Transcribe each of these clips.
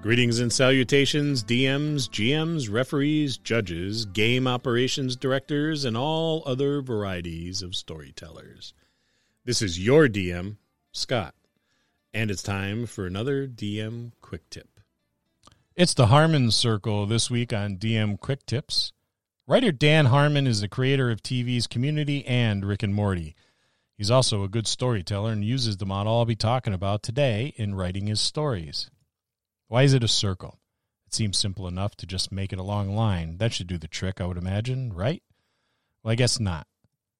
Greetings and salutations, DMs, GMs, referees, judges, game operations directors, and all other varieties of storytellers. This is your DM, Scott, and it's time for another DM Quick Tip. It's the Harmon Circle this week on DM Quick Tips. Writer Dan Harmon is the creator of TV's Community and Rick and Morty. He's also a good storyteller and uses the model I'll be talking about today in writing his stories. Why is it a circle? It seems simple enough to just make it a long line. That should do the trick, I would imagine, right? Well, I guess not.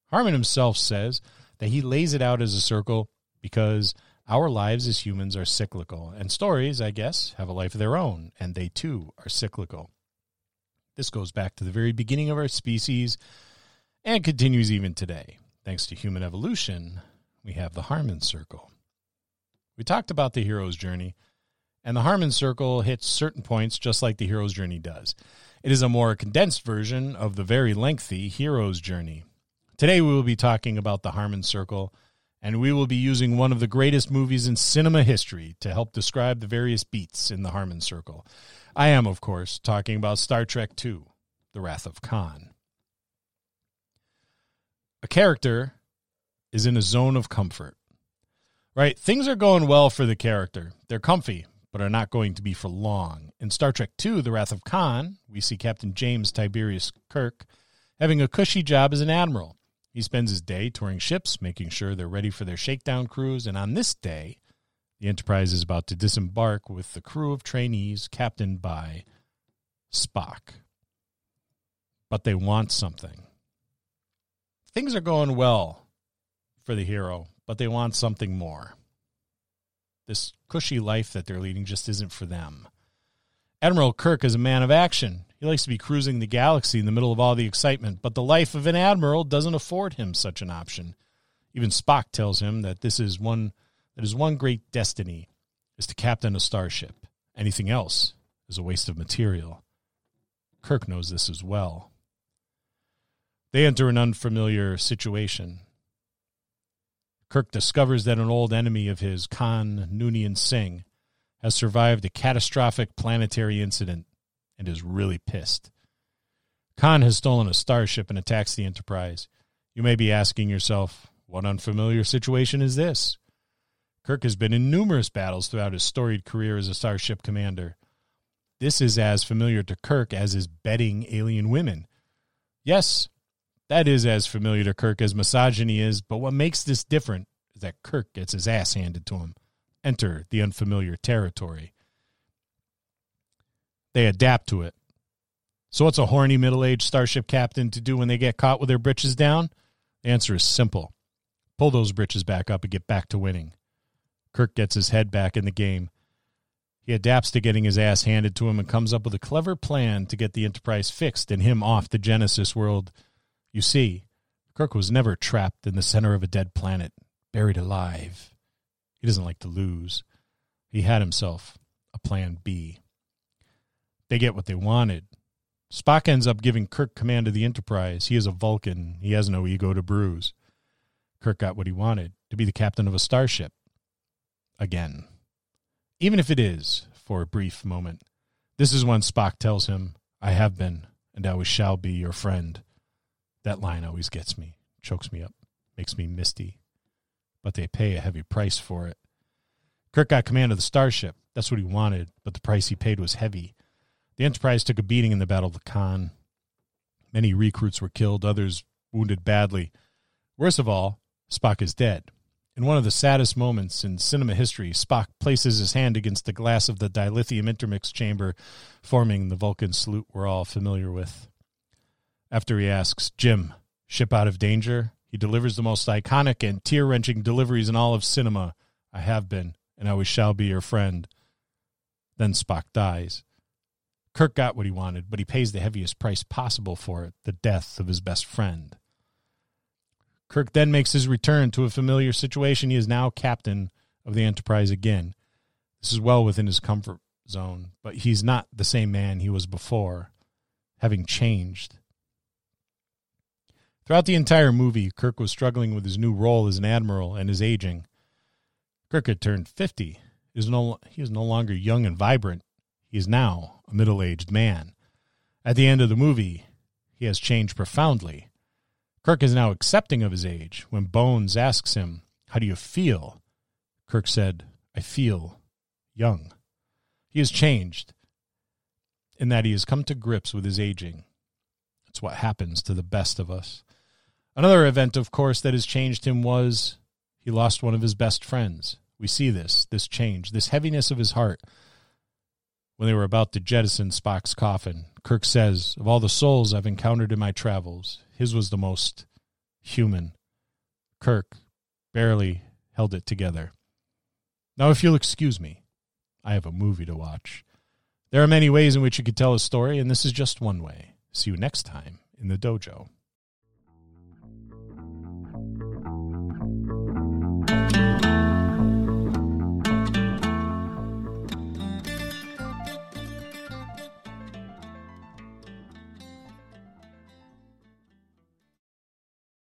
Harmon himself says that he lays it out as a circle because our lives as humans are cyclical, and stories, I guess, have a life of their own, and they too are cyclical. This goes back to the very beginning of our species and continues even today. Thanks to human evolution, we have the Harmon Circle. We talked about the hero's journey and the Harmon Circle hits certain points just like the hero's journey does. It is a more condensed version of the very lengthy hero's journey. Today we will be talking about the Harmon Circle, and we will be using one of the greatest movies in cinema history to help describe the various beats in the Harmon Circle. I am, of course, talking about Star Trek II The Wrath of Khan. A character is in a zone of comfort. Right? Things are going well for the character. They're comfy, but are not going to be for long. In Star Trek II The Wrath of Khan, we see Captain James Tiberius Kirk having a cushy job as an admiral. He spends his day touring ships, making sure they're ready for their shakedown cruise, and on this day, the Enterprise is about to disembark with the crew of trainees captained by Spock. But they want something. Things are going well for the hero, but they want something more. This cushy life that they're leading just isn't for them. Admiral Kirk is a man of action. He likes to be cruising the galaxy in the middle of all the excitement, but the life of an admiral doesn't afford him such an option. Even Spock tells him that this is one that his one great destiny is to captain a starship. Anything else is a waste of material. Kirk knows this as well. They enter an unfamiliar situation. Kirk discovers that an old enemy of his, Khan Noonien Singh, has survived a catastrophic planetary incident and is really pissed. Khan has stolen a starship and attacks the Enterprise. You may be asking yourself, what unfamiliar situation is this? Kirk has been in numerous battles throughout his storied career as a starship commander. This is as familiar to Kirk as is betting alien women. Yes, that is as familiar to Kirk as misogyny is, but what makes this different is that Kirk gets his ass handed to him. Enter the unfamiliar territory. They adapt to it. So, what's a horny middle aged starship captain to do when they get caught with their britches down? The answer is simple pull those britches back up and get back to winning. Kirk gets his head back in the game. He adapts to getting his ass handed to him and comes up with a clever plan to get the Enterprise fixed and him off the Genesis world you see, Kirk was never trapped in the center of a dead planet, buried alive. He doesn't like to lose. He had himself a plan B. They get what they wanted. Spock ends up giving Kirk command of the Enterprise. He is a Vulcan. He has no ego to bruise. Kirk got what he wanted to be the captain of a starship. Again. Even if it is for a brief moment. This is when Spock tells him, I have been, and I always shall be your friend. That line always gets me, chokes me up, makes me misty. But they pay a heavy price for it. Kirk got command of the starship. That's what he wanted, but the price he paid was heavy. The Enterprise took a beating in the Battle of the Khan. Many recruits were killed, others wounded badly. Worst of all, Spock is dead. In one of the saddest moments in cinema history, Spock places his hand against the glass of the dilithium intermix chamber, forming the Vulcan salute we're all familiar with. After he asks, Jim, ship out of danger? He delivers the most iconic and tear wrenching deliveries in all of cinema. I have been, and I always shall be your friend. Then Spock dies. Kirk got what he wanted, but he pays the heaviest price possible for it the death of his best friend. Kirk then makes his return to a familiar situation. He is now captain of the Enterprise again. This is well within his comfort zone, but he's not the same man he was before, having changed. Throughout the entire movie, Kirk was struggling with his new role as an admiral and his aging. Kirk had turned 50. He is no, he is no longer young and vibrant. He is now a middle aged man. At the end of the movie, he has changed profoundly. Kirk is now accepting of his age. When Bones asks him, How do you feel? Kirk said, I feel young. He has changed in that he has come to grips with his aging. It's what happens to the best of us. Another event, of course, that has changed him was he lost one of his best friends. We see this, this change, this heaviness of his heart. When they were about to jettison Spock's coffin, Kirk says, Of all the souls I've encountered in my travels, his was the most human. Kirk barely held it together. Now, if you'll excuse me, I have a movie to watch. There are many ways in which you could tell a story, and this is just one way. See you next time in the dojo.